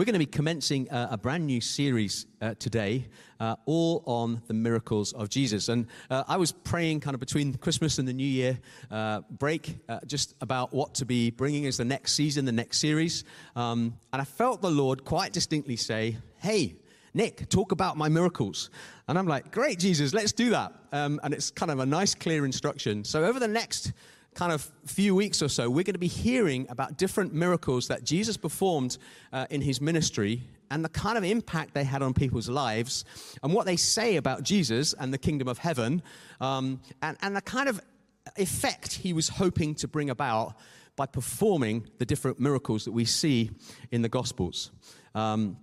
We're going to be commencing a, a brand new series uh, today, uh, all on the miracles of Jesus. And uh, I was praying kind of between Christmas and the New Year uh, break uh, just about what to be bringing as the next season, the next series. Um, and I felt the Lord quite distinctly say, Hey, Nick, talk about my miracles. And I'm like, Great, Jesus, let's do that. Um, and it's kind of a nice, clear instruction. So over the next kind of few weeks or so, we're going to be hearing about different miracles that Jesus performed uh, in his ministry and the kind of impact they had on people's lives and what they say about Jesus and the kingdom of heaven um, and, and the kind of effect he was hoping to bring about by performing the different miracles that we see in the Gospels. Um,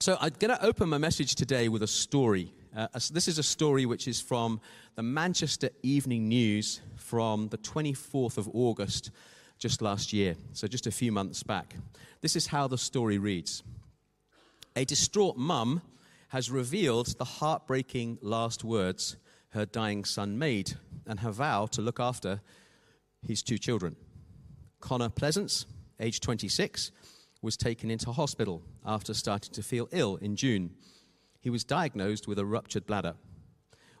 so I'm going to open my message today with a story. Uh, this is a story which is from the Manchester Evening News from the 24th of August just last year, so just a few months back. This is how the story reads A distraught mum has revealed the heartbreaking last words her dying son made and her vow to look after his two children. Connor Pleasance, age 26, was taken into hospital after starting to feel ill in June. He was diagnosed with a ruptured bladder.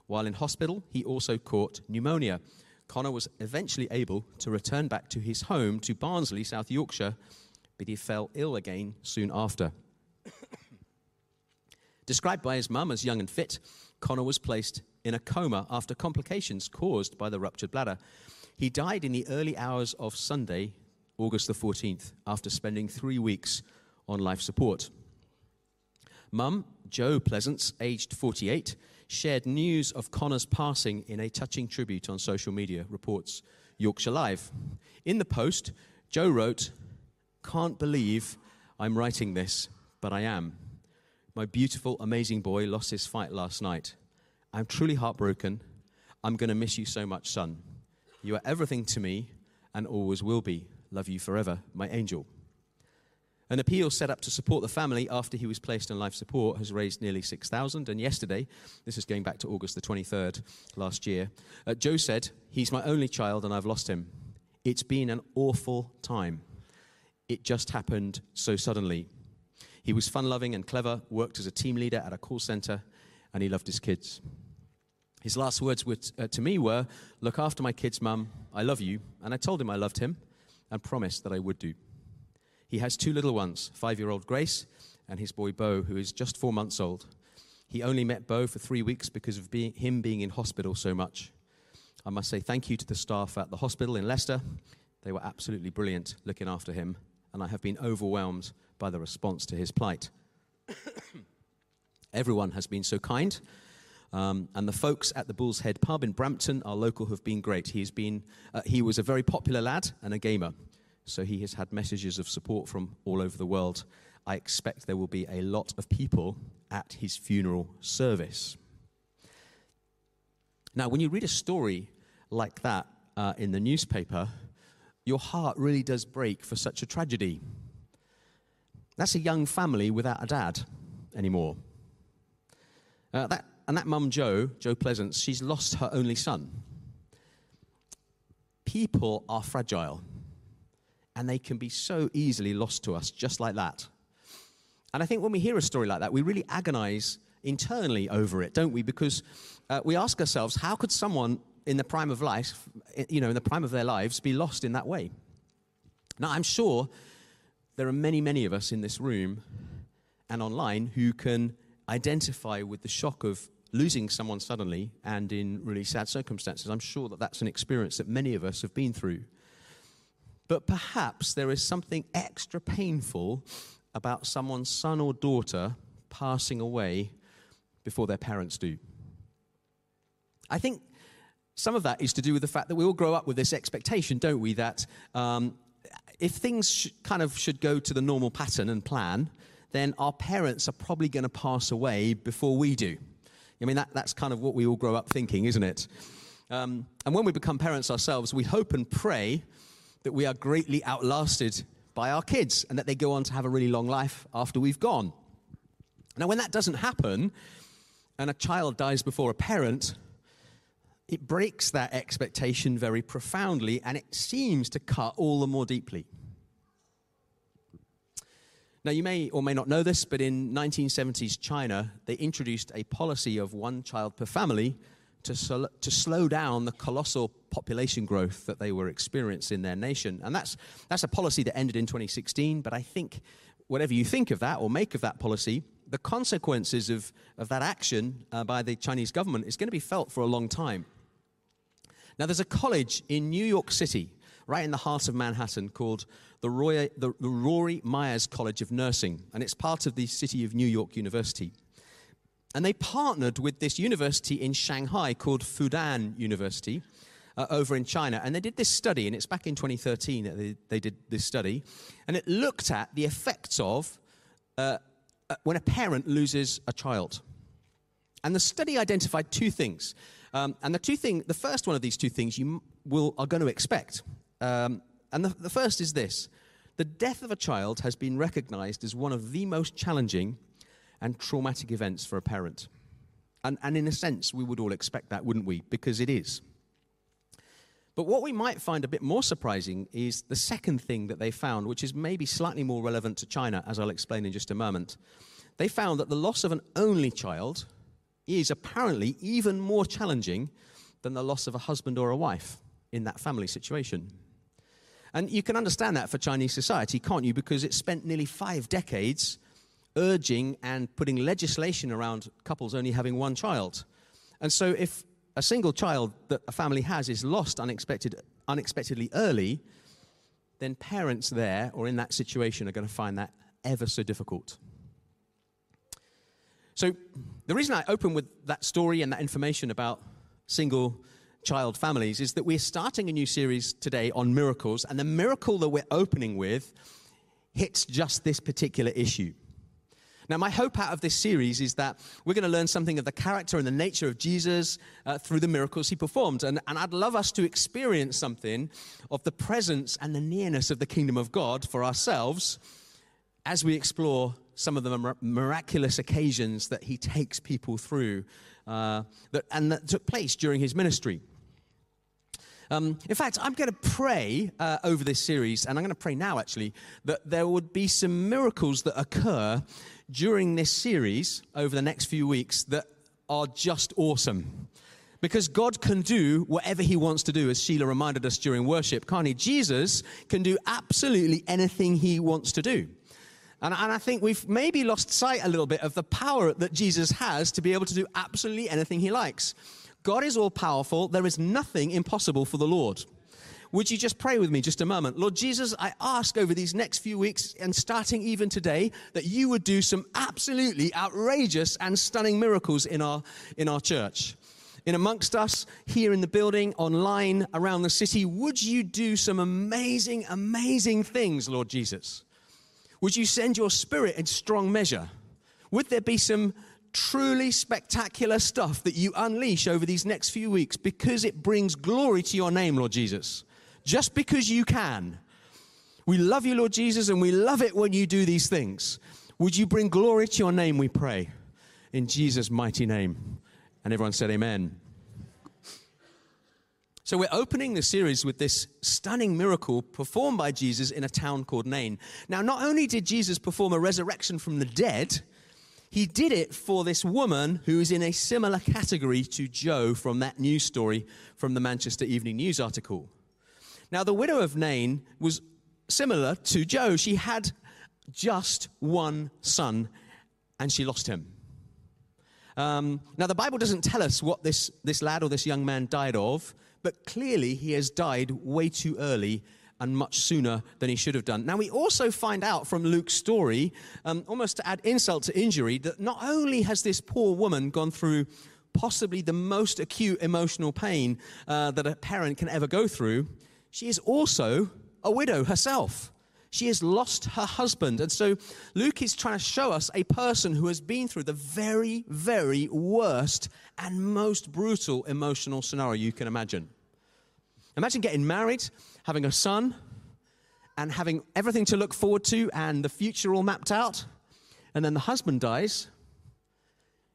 While in hospital, he also caught pneumonia Connor was eventually able to return back to his home to Barnsley, South Yorkshire, but he fell ill again soon after. Described by his mum as young and fit, Connor was placed in a coma after complications caused by the ruptured bladder. He died in the early hours of Sunday, August the 14th, after spending three weeks on life support. Mum, Jo Pleasance, aged 48, shared news of Connor's passing in a touching tribute on social media, reports Yorkshire Live. In the post, Jo wrote, Can't believe I'm writing this, but I am. My beautiful, amazing boy lost his fight last night. I'm truly heartbroken. I'm going to miss you so much, son. You are everything to me and always will be. Love you forever, my angel. An appeal set up to support the family after he was placed on life support has raised nearly 6,000. And yesterday, this is going back to August the 23rd last year, uh, Jo said, He's my only child and I've lost him. It's been an awful time. It just happened so suddenly. He was fun loving and clever, worked as a team leader at a call center, and he loved his kids. His last words were uh, to me were, Look after my kids, mum. I love you. And I told him I loved him and promised that I would do. He has two little ones five year old Grace and his boy Bo, who is just four months old. He only met Bo for three weeks because of being, him being in hospital so much. I must say thank you to the staff at the hospital in Leicester. They were absolutely brilliant looking after him, and I have been overwhelmed by the response to his plight. Everyone has been so kind. Um, and the folks at the Bull's Head pub in Brampton, our local, have been great. He's been, uh, he was a very popular lad and a gamer. So he has had messages of support from all over the world. I expect there will be a lot of people at his funeral service. Now, when you read a story like that uh, in the newspaper, your heart really does break for such a tragedy. That's a young family without a dad anymore. Uh, that, and that mum, Jo, Jo Pleasance, she's lost her only son. People are fragile and they can be so easily lost to us just like that. And I think when we hear a story like that, we really agonize internally over it, don't we? Because uh, we ask ourselves, how could someone in the prime of life, you know, in the prime of their lives, be lost in that way? Now, I'm sure there are many, many of us in this room and online who can identify with the shock of losing someone suddenly and in really sad circumstances. I'm sure that that's an experience that many of us have been through. But perhaps there is something extra painful about someone's son or daughter passing away before their parents do. I think some of that is to do with the fact that we all grow up with this expectation, don't we, that um, if things sh- kind of should go to the normal pattern and plan, then our parents are probably going to pass away before we do. I mean, that, that's kind of what we all grow up thinking, isn't it? Um, and when we become parents ourselves, we hope and pray that we are greatly outlasted by our kids and that they go on to have a really long life after we've gone. Now, when that doesn't happen and a child dies before a parent, it breaks that expectation very profoundly and it seems to cut all the more deeply. Now, you may or may not know this, but in 1970s China, they introduced a policy of one child per family to, to slow down the colossal population growth that they were experiencing in their nation. And that's, that's a policy that ended in 2016, but I think whatever you think of that or make of that policy, the consequences of, of that action uh, by the Chinese government is going to be felt for a long time. Now, there's a college in New York City, right in the heart of Manhattan, called the Roy, the, the Rory Meyers College of Nursing, and it's part of the City of New York University. And they partnered with this university in Shanghai called Fudan University uh, over in China. And they did this study, and it's back in 2013 that they, they did this study. And it looked at the effects of uh, uh, when a parent loses a child. And the study identified two things. Um, and the two thing, the first one of these two things you will, are going to expect. Um, and the, the first is this the death of a child has been recognized as one of the most challenging and traumatic events for a parent. And, and in a sense, we would all expect that, wouldn't we? Because it is. But what we might find a bit more surprising is the second thing that they found, which is maybe slightly more relevant to China, as I'll explain in just a moment. They found that the loss of an only child is apparently even more challenging than the loss of a husband or a wife in that family situation. And you can understand that for Chinese society, can't you? Because it spent nearly five decades urging and putting legislation around couples only having one child. And so if a single child that a family has is lost unexpected, unexpectedly early, then parents there or in that situation are going to find that ever so difficult. So, the reason I open with that story and that information about single child families is that we're starting a new series today on miracles, and the miracle that we're opening with hits just this particular issue. Now, my hope out of this series is that we're going to learn something of the character and the nature of Jesus uh, through the miracles he performed. And, and I'd love us to experience something of the presence and the nearness of the kingdom of God for ourselves as we explore some of the miraculous occasions that he takes people through uh, that, and that took place during his ministry. Um, in fact, I'm going to pray uh, over this series, and I'm going to pray now actually, that there would be some miracles that occur during this series over the next few weeks that are just awesome. Because God can do whatever He wants to do, as Sheila reminded us during worship, can't He? Jesus can do absolutely anything He wants to do. And, and, I think we've maybe lost sight a little bit of the power that Jesus has to be able to do absolutely anything He likes. God is all powerful, there is nothing impossible for the Lord. Would you just pray with me just a moment? Lord Jesus, I ask over these next few weeks and starting even today that you would do some absolutely outrageous and stunning miracles in our, in our church. In amongst us, here in the building, online, around the city, would you do some amazing, amazing things, Lord Jesus? Would you send your spirit in strong measure? Would there be some truly spectacular stuff that you unleash over these next few weeks because it brings glory to your name, Lord Jesus? Just because you can. We love you, Lord Jesus, and we love it when you do these things. Would you bring glory to your name, we pray, in Jesus' mighty name? And everyone said, Amen. So, we're opening the series with this stunning miracle performed by Jesus in a town called Nain. Now, not only did Jesus perform a resurrection from the dead, he did it for this woman who is in a similar category to Jo from that news story from the Manchester Evening News article. Now, the widow of Nain was similar to Jo. She had just one son, and she lost him. Um, now, the Bible doesn't tell us what this, this lad or this young man died of, but clearly he has died way too early and much sooner than he should have done. Now, we also find out from Luke's story, um, almost to add insult to injury, that not only has this poor woman gone through possibly the most acute emotional pain uh, that a parent can ever go through, she is also a widow herself. She has lost her husband. And so Luke is trying to show us a person who has been through the very, very worst and most brutal emotional scenario you can imagine. Imagine getting married, having a son, and having everything to look forward to and the future all mapped out. And then the husband dies,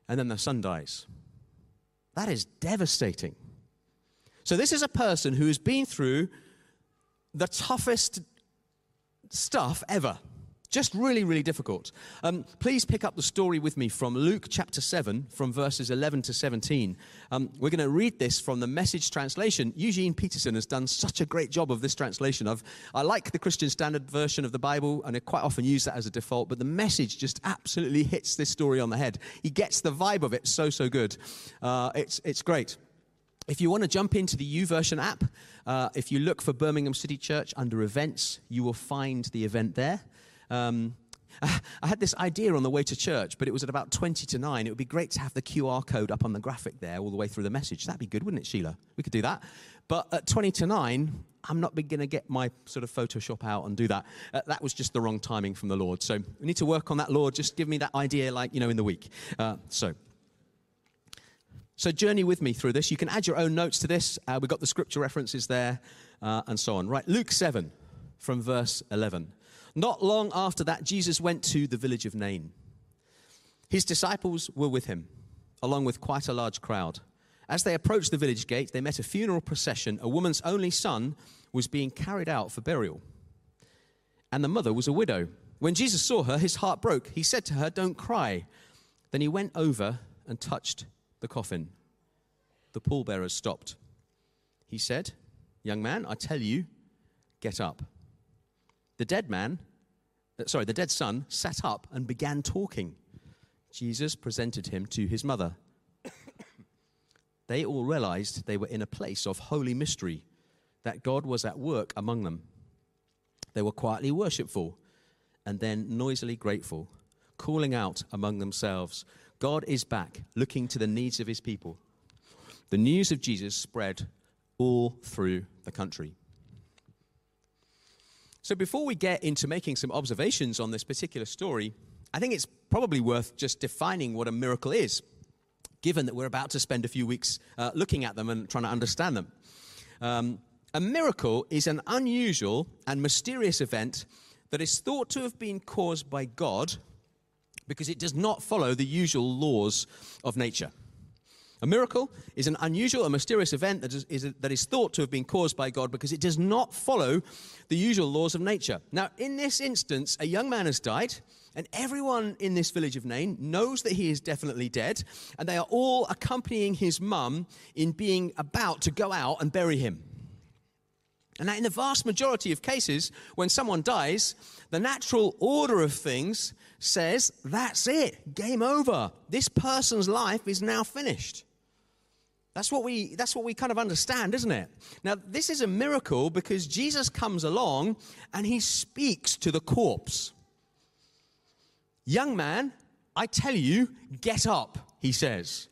and then the son dies. That is devastating. So, this is a person who has been through the toughest stuff ever. Just really, really difficult. Um, please pick up the story with me from Luke chapter 7, from verses 11 to 17. Um, we're going to read this from the message translation. Eugene Peterson has done such a great job of this translation. I've, I like the Christian Standard Version of the Bible, and I quite often use that as a default, but the message just absolutely hits this story on the head. He gets the vibe of it so, so good. Uh, it's, it's great. If you want to jump into the YouVersion app, uh, if you look for Birmingham City Church under events, you will find the event there. Um, I had this idea on the way to church, but it was at about 20 to 9. It would be great to have the QR code up on the graphic there all the way through the message. That'd be good, wouldn't it, Sheila? We could do that. But at 20 to 9, I'm not going to get my sort of Photoshop out and do that. Uh, that was just the wrong timing from the Lord. So we need to work on that, Lord. Just give me that idea, like, you know, in the week. Uh, so. So, journey with me through this. You can add your own notes to this. Uh, we've got the scripture references there uh, and so on. Right, Luke 7 from verse 11. Not long after that, Jesus went to the village of Nain. His disciples were with him, along with quite a large crowd. As they approached the village gate, they met a funeral procession. A woman's only son was being carried out for burial, and the mother was a widow. When Jesus saw her, his heart broke. He said to her, Don't cry. Then he went over and touched the coffin. The pallbearers stopped. He said, Young man, I tell you, get up. The dead man, uh, sorry, the dead son sat up and began talking. Jesus presented him to his mother. they all realized they were in a place of holy mystery, that God was at work among them. They were quietly worshipful and then noisily grateful, calling out among themselves, God is back, looking to the needs of his people. The news of Jesus spread all through the country. So, before we get into making some observations on this particular story, I think it's probably worth just defining what a miracle is, given that we're about to spend a few weeks uh, looking at them and trying to understand them. Um, a miracle is an unusual and mysterious event that is thought to have been caused by God because it does not follow the usual laws of nature. A miracle is an unusual and mysterious event that is, is, that is thought to have been caused by God because it does not follow the usual laws of nature. Now, in this instance, a young man has died, and everyone in this village of Nain knows that he is definitely dead, and they are all accompanying his mum in being about to go out and bury him. And now, in the vast majority of cases, when someone dies, the natural order of things says, that's it, game over. This person's life is now finished. That's what we that's what we kind of understand, isn't it? Now, this is a miracle because Jesus comes along and he speaks to the corpse. Young man, I tell you, get up, he says.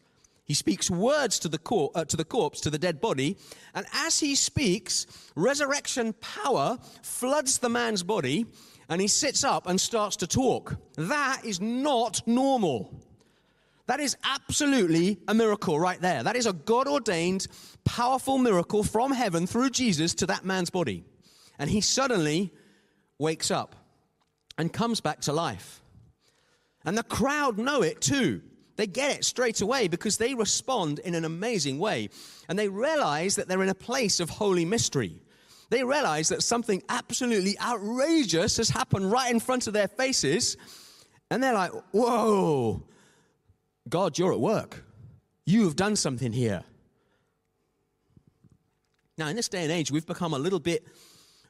He speaks words to the, cor- uh, to the corpse, to the dead body, and as he speaks, resurrection power floods the man's body, and he sits up and starts to talk. That is not normal. That is absolutely a miracle right there. That is a God ordained, powerful miracle from heaven through Jesus to that man's body. And he suddenly wakes up and comes back to life. And the crowd know it too. They get it straight away because they respond in an amazing way. And they realize that they're in a place of holy mystery. They realize that something absolutely outrageous has happened right in front of their faces. And they're like, whoa, God, you're at work. You have done something here. Now, in this day and age, we've become a little bit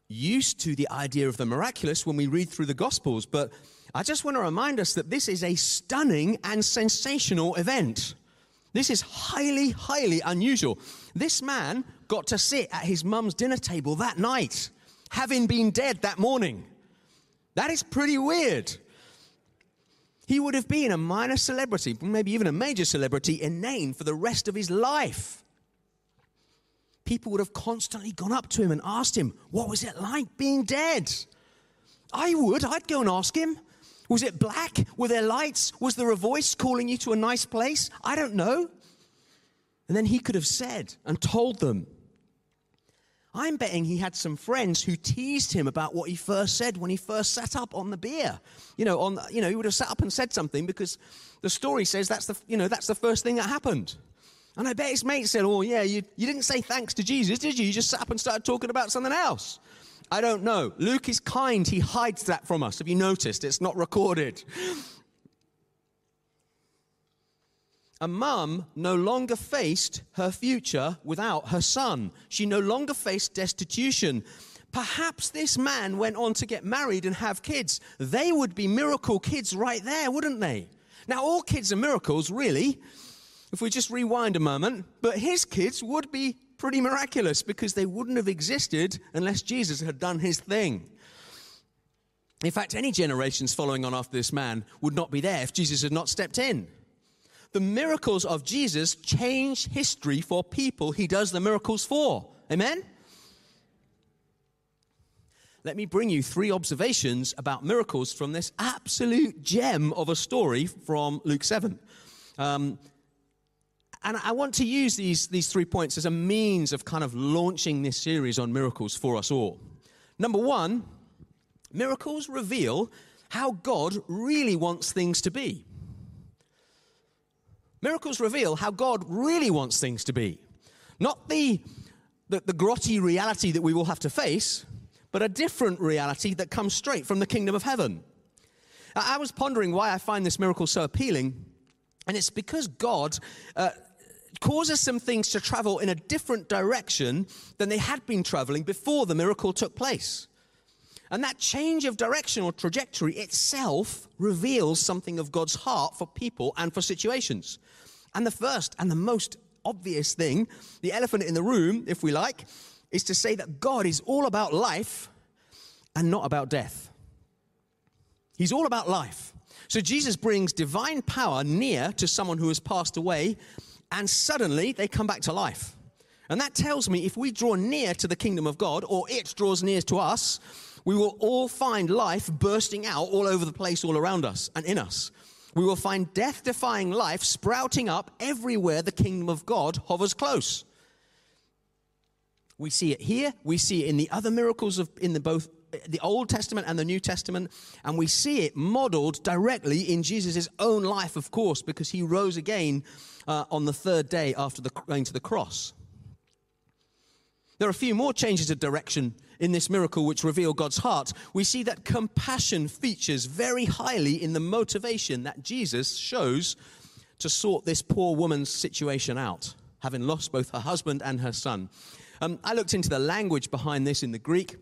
used to the idea of the miraculous when we read through the Gospels, but I just want to remind us that this is a stunning and sensational event. This is highly, highly unusual. This man got to sit at his mum's dinner table that night, having been dead that morning. That is pretty weird he would have been a minor celebrity, maybe even a major celebrity in Nain for the rest of his life. People would have constantly gone up to him and asked him, What was it like being dead? I would. I'd go and ask him. Was it black? Were there lights? Was there a voice calling you to a nice place? I don't know. And then he could have said and told them, I'm betting he had some friends who teased him about what he first said when he first sat up on the bier. You know, on you know, he would have sat up and said something because the story says that's the you know that's the first thing that happened. And I bet his mate said, "Oh yeah, you, you didn't say thanks to Jesus, did you? You just sat up and started talking about something else." I don't know. Luke is kind. He hides that from us. Have you noticed? It's not recorded. A mum no longer faced her future without her son. She no longer faced destitution. Perhaps this man went on to get married and have kids. They would be miracle kids right there, wouldn't they? Now, all kids are miracles, really, if we just rewind a moment, but his kids would be pretty miraculous because they wouldn't have existed unless Jesus had done his thing. In fact, any generations following on after this man would not be there if Jesus had not stepped in. The miracles of Jesus change history for people he does the miracles for. Amen? Let me bring you three observations about miracles from this absolute gem of a story from Luke 7. Um, and I want to use these, these three points as a means of kind of launching this series on miracles for us all. Number one, miracles reveal how God really wants things to be. Miracles reveal how God really wants things to be. Not the, the, the grotty reality that we will have to face, but a different reality that comes straight from the kingdom of heaven. I was pondering why I find this miracle so appealing, and it's because God uh, causes some things to travel in a different direction than they had been traveling before the miracle took place. And that change of direction or trajectory itself reveals something of God's heart for people and for situations. And the first and the most obvious thing, the elephant in the room, if we like, is to say that God is all about life and not about death. He's all about life. So Jesus brings divine power near to someone who has passed away, and suddenly they come back to life. And that tells me if we draw near to the kingdom of God, or it draws near to us, we will all find life bursting out all over the place, all around us and in us. We will find death defying life sprouting up everywhere the kingdom of God hovers close. We see it here, we see it in the other miracles of in the both the Old Testament and the New Testament, and we see it modeled directly in Jesus' own life, of course, because he rose again uh, on the third day after the, going to the cross. There are a few more changes of direction in this miracle which reveal God's heart. We see that compassion features very highly in the motivation that Jesus shows to sort this poor woman's situation out, having lost both her husband and her son. Um, I looked into the language behind this in the Greek.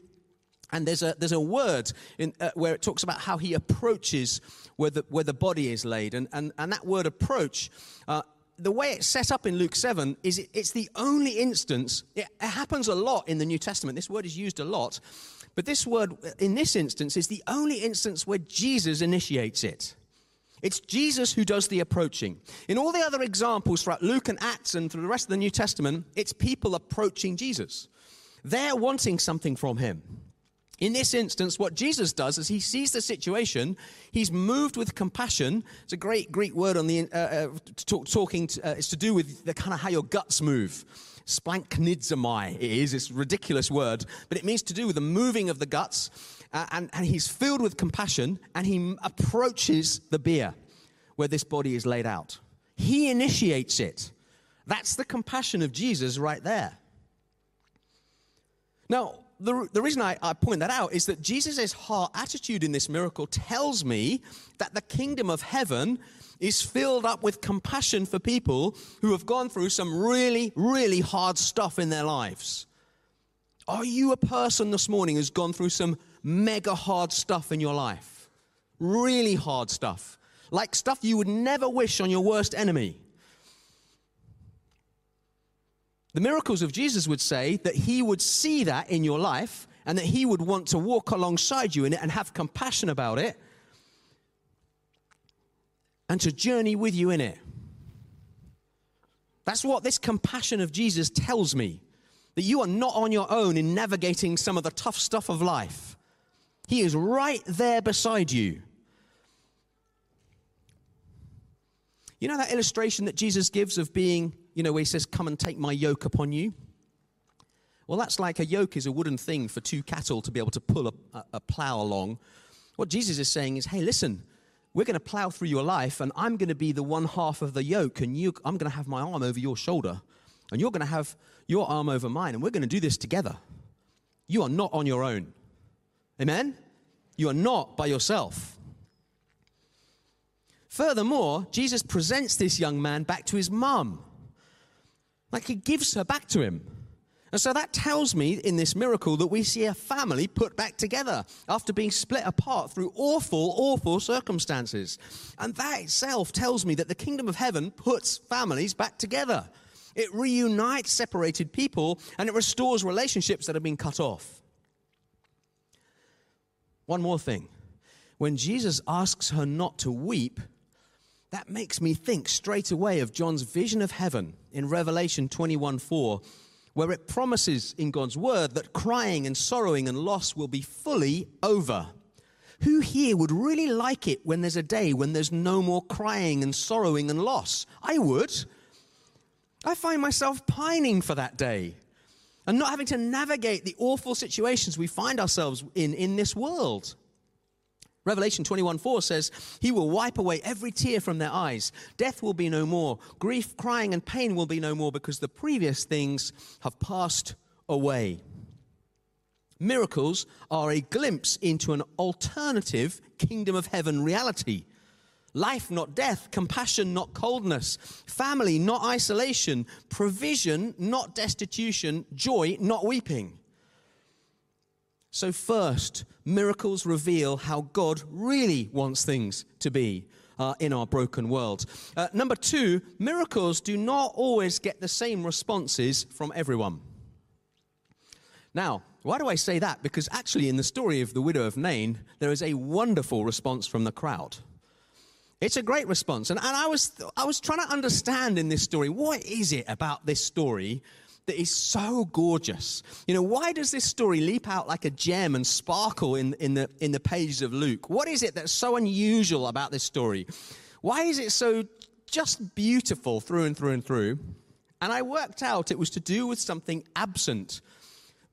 And there's a, there's a word in, uh, where it talks about how he approaches where the, where the body is laid. And, and, and that word approach uh, the way it's set up in Luke 7 is it, it's the only instance, it happens a lot in the New Testament. This word is used a lot. But this word, in this instance, is the only instance where Jesus initiates it. It's Jesus who does the approaching. In all the other examples throughout Luke and Acts and through the rest of the New Testament, it's people approaching Jesus. They're wanting something from him. In this instance, what Jesus does is he sees the situation, he's moved with compassion. It's a great Greek word on the uh, uh, talk, talking. To, uh, it's to do with the kind of how your guts move. Splanchnizomai it is. It's a ridiculous word, but it means to do with the moving of the guts. Uh, and, and he's filled with compassion, and he approaches the bier where this body is laid out. He initiates it. That's the compassion of Jesus right there. Now, the, the reason I, I point that out is that Jesus' heart attitude in this miracle tells me that the kingdom of heaven is filled up with compassion for people who have gone through some really, really hard stuff in their lives. Are you a person this morning who's gone through some mega hard stuff in your life? Really hard stuff. Like stuff you would never wish on your worst enemy. The miracles of Jesus would say that he would see that in your life and that he would want to walk alongside you in it and have compassion about it and to journey with you in it. That's what this compassion of Jesus tells me that you are not on your own in navigating some of the tough stuff of life. He is right there beside you. You know that illustration that Jesus gives of being you know, where he says, Come and take my yoke upon you. Well, that's like a yoke is a wooden thing for two cattle to be able to pull a, a, a plow along. What Jesus is saying is, Hey, listen, we're going to plow through your life, and I'm going to be the one half of the yoke, and you, I'm going to have my arm over your shoulder, and you're going to have your arm over mine, and we're going to do this together. You are not on your own. Amen? You are not by yourself. Furthermore, Jesus presents this young man back to his mum. Like he gives her back to him. And so that tells me in this miracle that we see a family put back together after being split apart through awful, awful circumstances. And that itself tells me that the kingdom of heaven puts families back together. It reunites separated people and it restores relationships that have been cut off. One more thing. When Jesus asks her not to weep, that makes me think straight away of John's vision of heaven in Revelation 21 4, where it promises in God's word that crying and sorrowing and loss will be fully over. Who here would really like it when there's a day when there's no more crying and sorrowing and loss? I would. I find myself pining for that day and not having to navigate the awful situations we find ourselves in in this world. Revelation 21 4 says, He will wipe away every tear from their eyes. Death will be no more. Grief, crying, and pain will be no more because the previous things have passed away. Miracles are a glimpse into an alternative kingdom of heaven reality life, not death, compassion, not coldness, family, not isolation, provision, not destitution, joy, not weeping. So, first, miracles reveal how God really wants things to be uh, in our broken world. Uh, number two, miracles do not always get the same responses from everyone. Now, why do I say that? Because actually, in the story of the widow of Nain, there is a wonderful response from the crowd. It's a great response. And, and I, was, I was trying to understand in this story what is it about this story that is so gorgeous? You know, why does this story leap out like a gem and sparkle in, in, the, in the pages of Luke? What is it that's so unusual about this story? Why is it so just beautiful through and through and through? And I worked out it was to do with something absent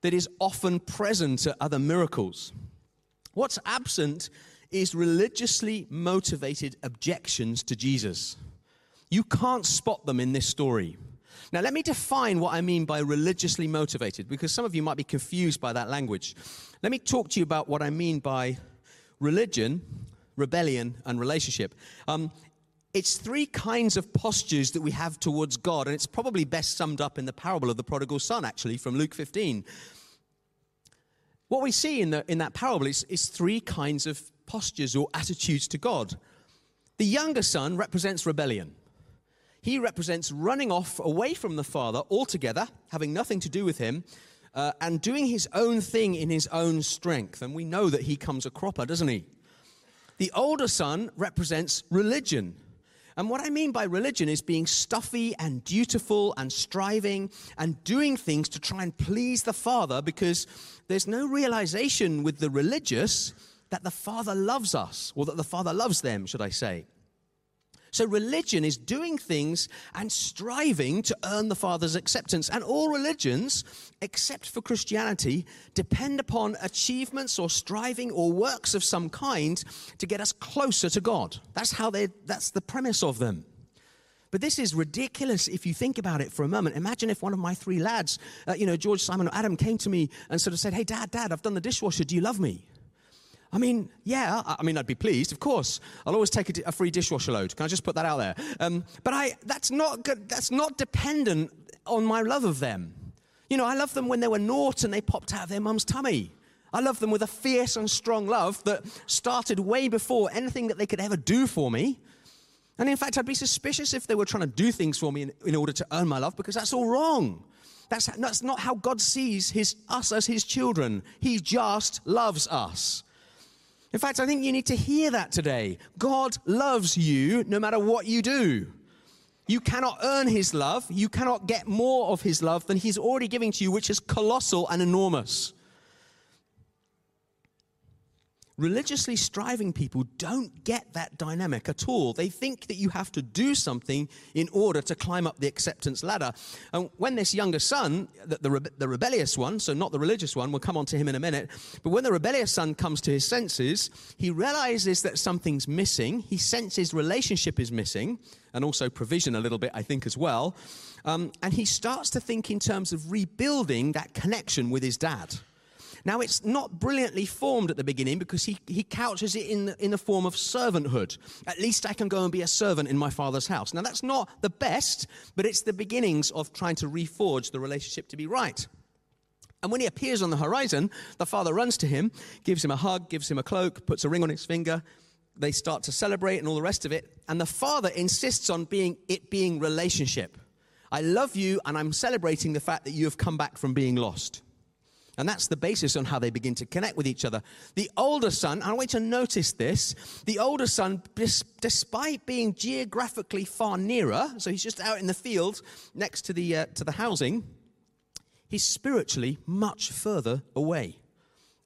that is often present at other miracles. What's absent is religiously motivated objections to Jesus. You can't spot them in this story. Now, let me define what I mean by religiously motivated, because some of you might be confused by that language. Let me talk to you about what I mean by religion, rebellion, and relationship. Um, it's three kinds of postures that we have towards God, and it's probably best summed up in the parable of the prodigal son, actually, from Luke 15. What we see in, the, in that parable is, is three kinds of postures or attitudes to God. The younger son represents rebellion. He represents running off away from the father altogether, having nothing to do with him, uh, and doing his own thing in his own strength. And we know that he comes a cropper, doesn't he? The older son represents religion. And what I mean by religion is being stuffy and dutiful and striving and doing things to try and please the Father because there's no realization with the religious that the Father loves us, or that the Father loves them, should I say. So, religion is doing things and striving to earn the Father's acceptance. And all religions, except for Christianity, depend upon achievements or striving or works of some kind to get us closer to God. That's how they, that's the premise of them. But this is ridiculous if you think about it for a moment. Imagine if one of my three lads, uh, you know, George, Simon, or Adam, came to me and sort of said, Hey, Dad, Dad, I've done the dishwasher. Do you love me? I mean, yeah, I mean, I'd be pleased, of course. I'll always take a, a free dishwasher load. Can I just put that out there? Um, but I, that's, not, that's not dependent on my love of them. You know, I love them when they were naught and they popped out of their mum's tummy. I love them with a fierce and strong love that started way before anything that they could ever do for me. And in fact, I'd be suspicious if they were trying to do things for me in, in order to earn my love because that's all wrong. That's, that's not how God sees his, us as his children. He just loves us. In fact, I think you need to hear that today. God loves you no matter what you do. You cannot earn his love. You cannot get more of his love than he's already giving to you, which is colossal and enormous. Religiously striving people don't get that dynamic at all. They think that you have to do something in order to climb up the acceptance ladder. And when this younger son, the, the, the, rebellious one, so not the religious one, we'll come on to him in a minute, but when the rebellious son comes to his senses, he realizes that something's missing. He senses relationship is missing, and also provision a little bit, I think, as well. Um, and he starts to think in terms of rebuilding that connection with his dad. Now, it's not brilliantly formed at the beginning because he, he couches it in the, in the form of servanthood. At least I can go and be a servant in my father's house. Now, that's not the best, but it's the beginnings of trying to reforge the relationship to be right. And when he appears on the horizon, the father runs to him, gives him a hug, gives him a cloak, puts a ring on his finger. They start to celebrate and all the rest of it. And the father insists on being it being relationship. I love you, and I'm celebrating the fact that you have come back from being lost. And that's the basis on how they begin to connect with each other. The older son, I want you to notice this, the older son, despite being geographically far nearer, so he's just out in the field next to the, uh, to the housing, he's spiritually much further away,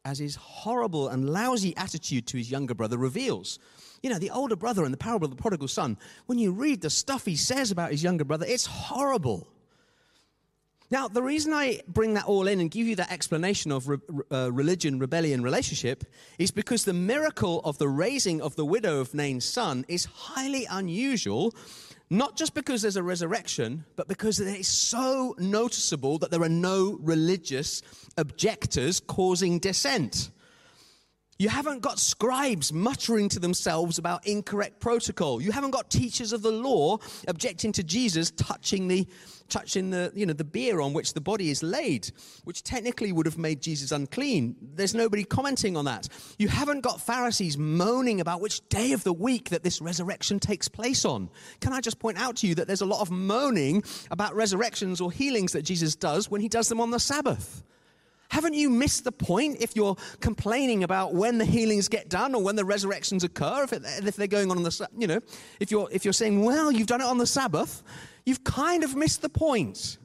as his horrible and lousy attitude to his younger brother reveals. You know, the older brother in the parable of the prodigal son, when you read the stuff he says about his younger brother, it's horrible. Now, the reason I bring that all in and give you that explanation of re- uh, religion, rebellion, relationship is because the miracle of the raising of the widow of Nain's son is highly unusual, not just because there's a resurrection, but because it is so noticeable that there are no religious objectors causing dissent. You haven't got scribes muttering to themselves about incorrect protocol. You haven't got teachers of the law objecting to Jesus touching the touching the, you know, the bier on which the body is laid, which technically would have made Jesus unclean. There's nobody commenting on that. You haven't got Pharisees moaning about which day of the week that this resurrection takes place on. Can I just point out to you that there's a lot of moaning about resurrections or healings that Jesus does when he does them on the Sabbath? Haven't you missed the point if you're complaining about when the healings get done or when the resurrections occur? If, it, if they're going on on the, you know, if you're, if you're saying, well, you've done it on the Sabbath, you've kind of missed the point.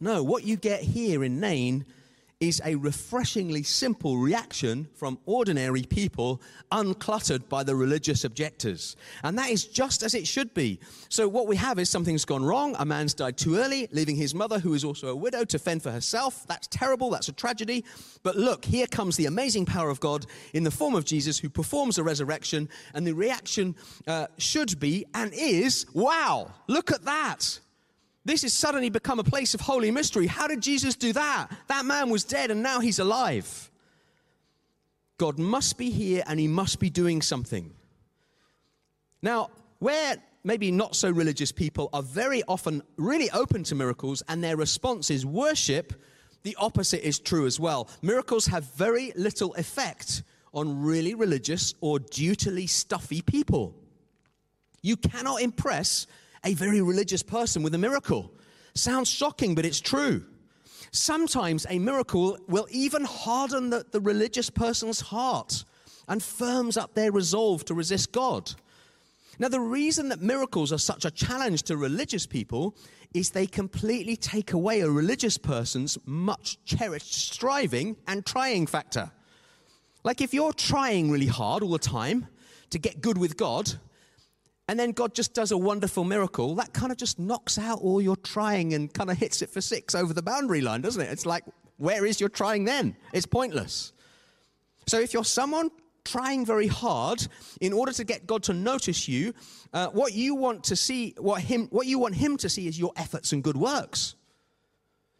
No, what you get here in Nain is a refreshingly simple reaction from ordinary people uncluttered by the religious objectors. And that is just as it should be. So, what we have is something's gone wrong. A man's died too early, leaving his mother, who is also a widow, to fend for herself. That's terrible. That's a tragedy. But look, here comes the amazing power of God in the form of Jesus, who performs a resurrection. And the reaction uh, should be and is wow, look at that. This has suddenly become a place of holy mystery. How did Jesus do that? That man was dead and now he's alive. God must be here and he must be doing something. Now, where maybe not so religious people are very often really open to miracles and their response is worship, the opposite is true as well. Miracles have very little effect on really religious or dutifully stuffy people. You cannot impress a very religious person with a miracle. Sounds shocking, but it's true. Sometimes a miracle will even harden the, the religious person's heart and firms up their resolve to resist God. Now, the reason that miracles are such a challenge to religious people is they completely take away a religious person's much cherished striving and trying factor. Like if you're trying really hard all the time to get good with God, and then God just does a wonderful miracle, that kind of just knocks out all your trying and kind of hits it for six over the boundary line, doesn't it? It's like, where is your trying then? It's pointless. So if you're someone trying very hard in order to get God to notice you, uh, what you want to see, what him, what you want Him to see is your efforts and good works.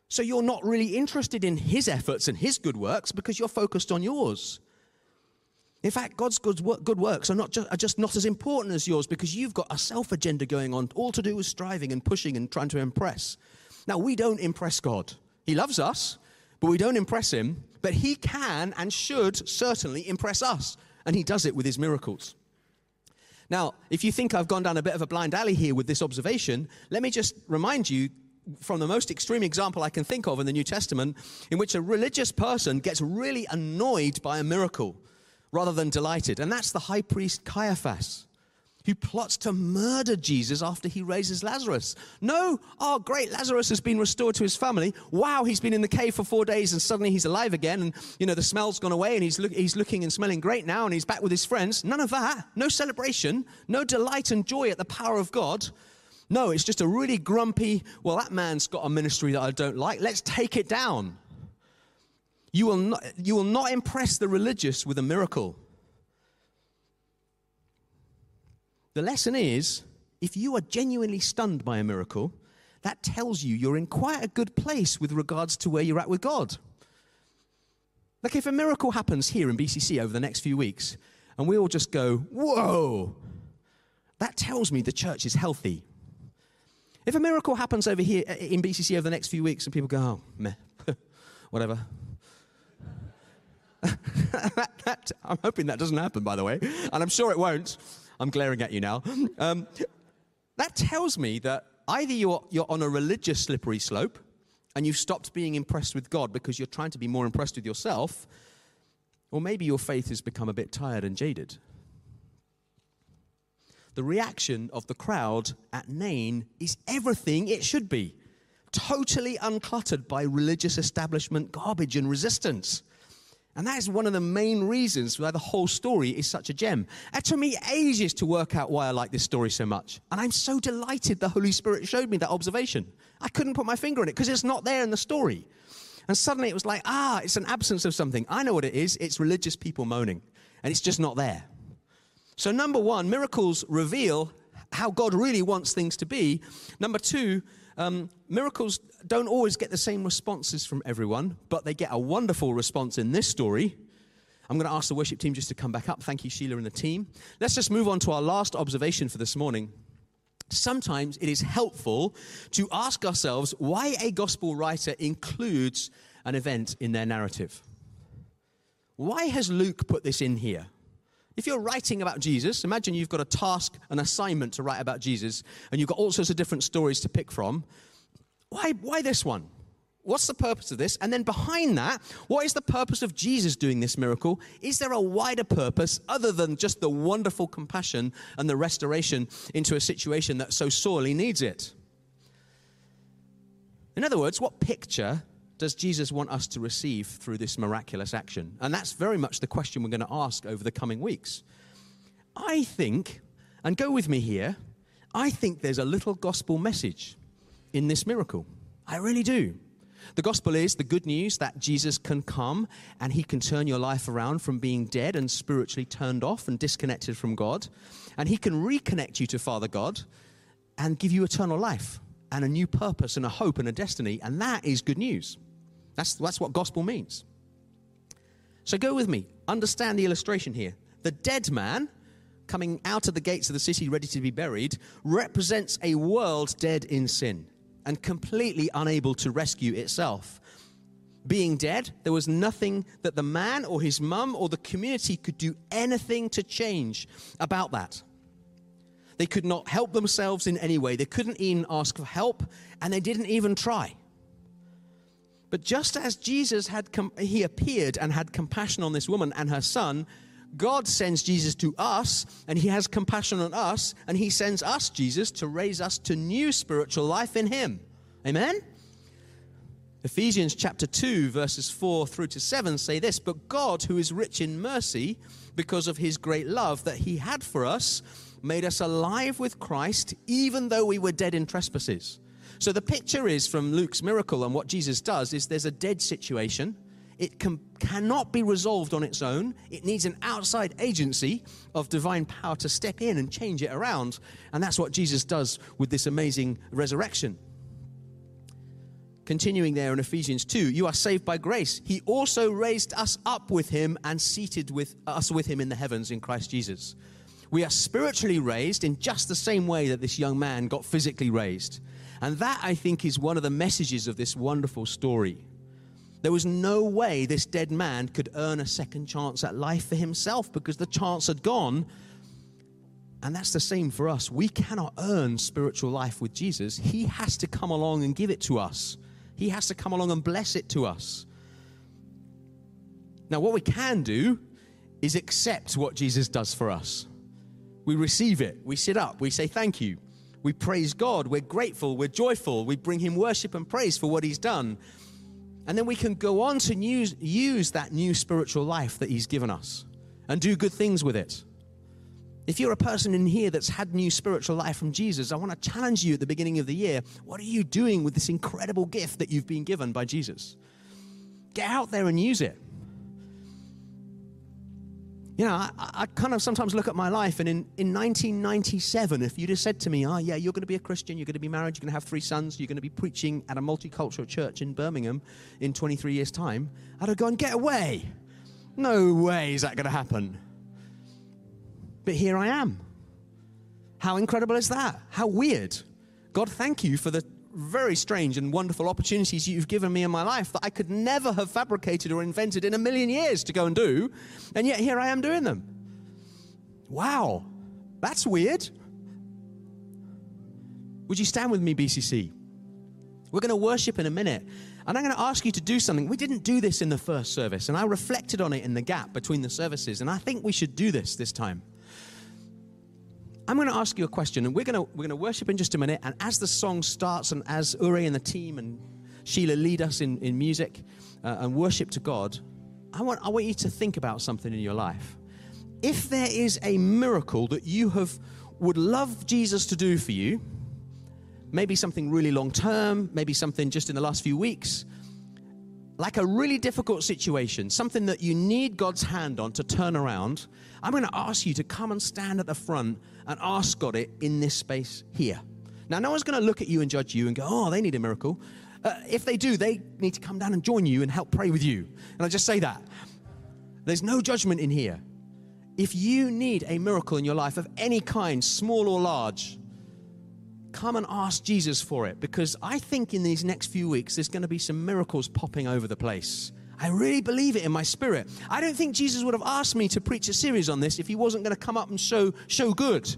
So you're not really interested in His efforts and His good works because you're focused on yours. In fact, God's good, works are, not just, are just not as important as yours because you've got a self agenda going on, all to do with striving and pushing and trying to impress. Now, we don't impress God. He loves us, but we don't impress Him. But He can and should certainly impress us, and He does it with His miracles. Now, if you think I've gone down a bit of a blind alley here with this observation, let me just remind you from the most extreme example I can think of in the New Testament, in which a religious person gets really annoyed by a miracle rather than delighted. And that's the high priest Caiaphas, who plots to murder Jesus after he raises Lazarus. No, oh, great, Lazarus has been restored to his family. Wow, he's been in the cave for four days and suddenly he's alive again. And, you know, the smell's gone away and he's, look, he's looking and smelling great now and he's back with his friends. None of that. No celebration, no delight and joy at the power of God. No, it's just a really grumpy, well, that man's got a ministry that I don't like. Let's take it down. You will not, you will not impress the religious with a miracle. The lesson is if you are genuinely stunned by a miracle, that tells you you're in quite a good place with regards to where you're at with God. Like if a miracle happens here in BCC over the next few weeks, and we all just go, whoa, that tells me the church is healthy. If a miracle happens over here uh, in BCC over the next few weeks and people go, oh, meh, whatever. I'm hoping that doesn't happen, by the way, and I'm sure it won't. I'm glaring at you now. Um, that tells me that either you're, you're on a religious slippery slope and you've stopped being impressed with God because you're trying to be more impressed with yourself, or maybe your faith has become a bit tired and jaded. The reaction of the crowd at Nain is everything it should be totally uncluttered by religious establishment garbage and resistance. And that is one of the main reasons why the whole story is such a gem. It took me ages to work out why I like this story so much. And I'm so delighted the Holy Spirit showed me that observation. I couldn't put my finger on it because it's not there in the story. And suddenly it was like, ah, it's an absence of something. I know what it is. It's religious people moaning. And it's just not there. So, number one, miracles reveal how God really wants things to be. Number two, um, miracles don't always get the same responses from everyone, but they get a wonderful response in this story. I'm going to ask the worship team just to come back up. Thank you, Sheila and the team. Let's just move on to our last observation for this morning. Sometimes it is helpful to ask ourselves why a gospel writer includes an event in their narrative. Why has Luke put this in here? If you're writing about Jesus, imagine you've got a task, an assignment to write about Jesus, and you've got all sorts of different stories to pick from. Why, why this one? What's the purpose of this? And then behind that, what is the purpose of Jesus doing this miracle? Is there a wider purpose other than just the wonderful compassion and the restoration into a situation that so sorely needs it? In other words, what picture does Jesus want us to receive through this miraculous action? And that's very much the question we're going to ask over the coming weeks. I think, and go with me here, I think there's a little gospel message in this miracle. I really do. The gospel is the good news that Jesus can come and he can turn your life around from being dead and spiritually turned off and disconnected from God. And he can reconnect you to Father God and give you eternal life and a new purpose and a hope and a destiny. And that is good news. That's, that's what gospel means. So go with me. Understand the illustration here. The dead man coming out of the gates of the city ready to be buried represents a world dead in sin and completely unable to rescue itself. Being dead, there was nothing that the man or his mum or the community could do anything to change about that. They could not help themselves in any way. They couldn't even ask for help, and they didn't even try. But just as Jesus had com- he appeared and had compassion on this woman and her son, God sends Jesus to us and he has compassion on us and he sends us Jesus to raise us to new spiritual life in him. Amen. Ephesians chapter 2 verses 4 through to 7 say this, but God who is rich in mercy because of his great love that he had for us made us alive with Christ even though we were dead in trespasses. So the picture is from Luke's miracle and what Jesus does is there's a dead situation. It can, cannot be resolved on its own. It needs an outside agency of divine power to step in and change it around. And that's what Jesus does with this amazing resurrection. Continuing there in Ephesians 2, you are saved by grace. He also raised us up with him and seated with us with him in the heavens in Christ Jesus. We are spiritually raised in just the same way that this young man got physically raised. And that, I think, is one of the messages of this wonderful story. There was no way this dead man could earn a second chance at life for himself because the chance had gone. And that's the same for us. We cannot earn spiritual life with Jesus. He has to come along and give it to us, He has to come along and bless it to us. Now, what we can do is accept what Jesus does for us. We receive it, we sit up, we say thank you. We praise God. We're grateful. We're joyful. We bring Him worship and praise for what He's done. And then we can go on to use, use that new spiritual life that He's given us and do good things with it. If you're a person in here that's had new spiritual life from Jesus, I want to challenge you at the beginning of the year. What are you doing with this incredible gift that you've been given by Jesus? Get out there and use it. You know, I, I, kind of sometimes look at my life, and in, in 1997, if you'd have said to me, oh, yeah, you're going to be a Christian, you're going to be married, you're going to have three sons, you're going to be preaching at a multicultural church in Birmingham in 23 years' time, I'd have gone, get away. No way is that going to happen. But here I am. How incredible is that? How weird. God, thank you for the very strange and wonderful opportunities you've given me in my life that I could never have fabricated or invented in a million years to go and do. And yet here I am doing them. Wow, that's weird. Would you stand with me, BCC? We're going to worship in a minute. And I'm going to ask you to do something. We didn't do this in the first service, and I reflected on it in the gap between the services, and I think we should do this this time. I'm going to ask you a question, and we're going to, we're going to worship in just a minute. And as the song starts, and as Uri and the team and Sheila lead us in, in music uh, and worship to God, I want, I want you to think about something in your life. If there is a miracle that you have would love Jesus to do for you, maybe something really long term, maybe something just in the last few weeks, like a really difficult situation, something that you need God's hand on to turn around, I'm going to ask you to come and stand at the front and ask God it in this space here. Now, no one's going to look at you and judge you and go, oh, they need a miracle. Uh, if they do, they need to come down and join you and help pray with you. And I just say that. There's no judgment in here. If you need a miracle in your life of any kind, small or large, come and ask Jesus for it because I think in these next few weeks there's going to be some miracles popping over the place. I really believe it in my spirit. I don't think Jesus would have asked me to preach a series on this if he wasn't going to come up and show, show good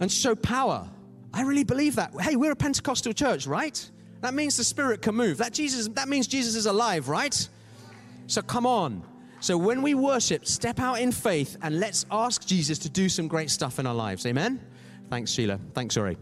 and show power. I really believe that. Hey, we're a Pentecostal church, right? That means the spirit can move. That Jesus that means Jesus is alive, right? So come on. So when we worship, step out in faith and let's ask Jesus to do some great stuff in our lives. Amen. Thanks Sheila. Thanks Ori.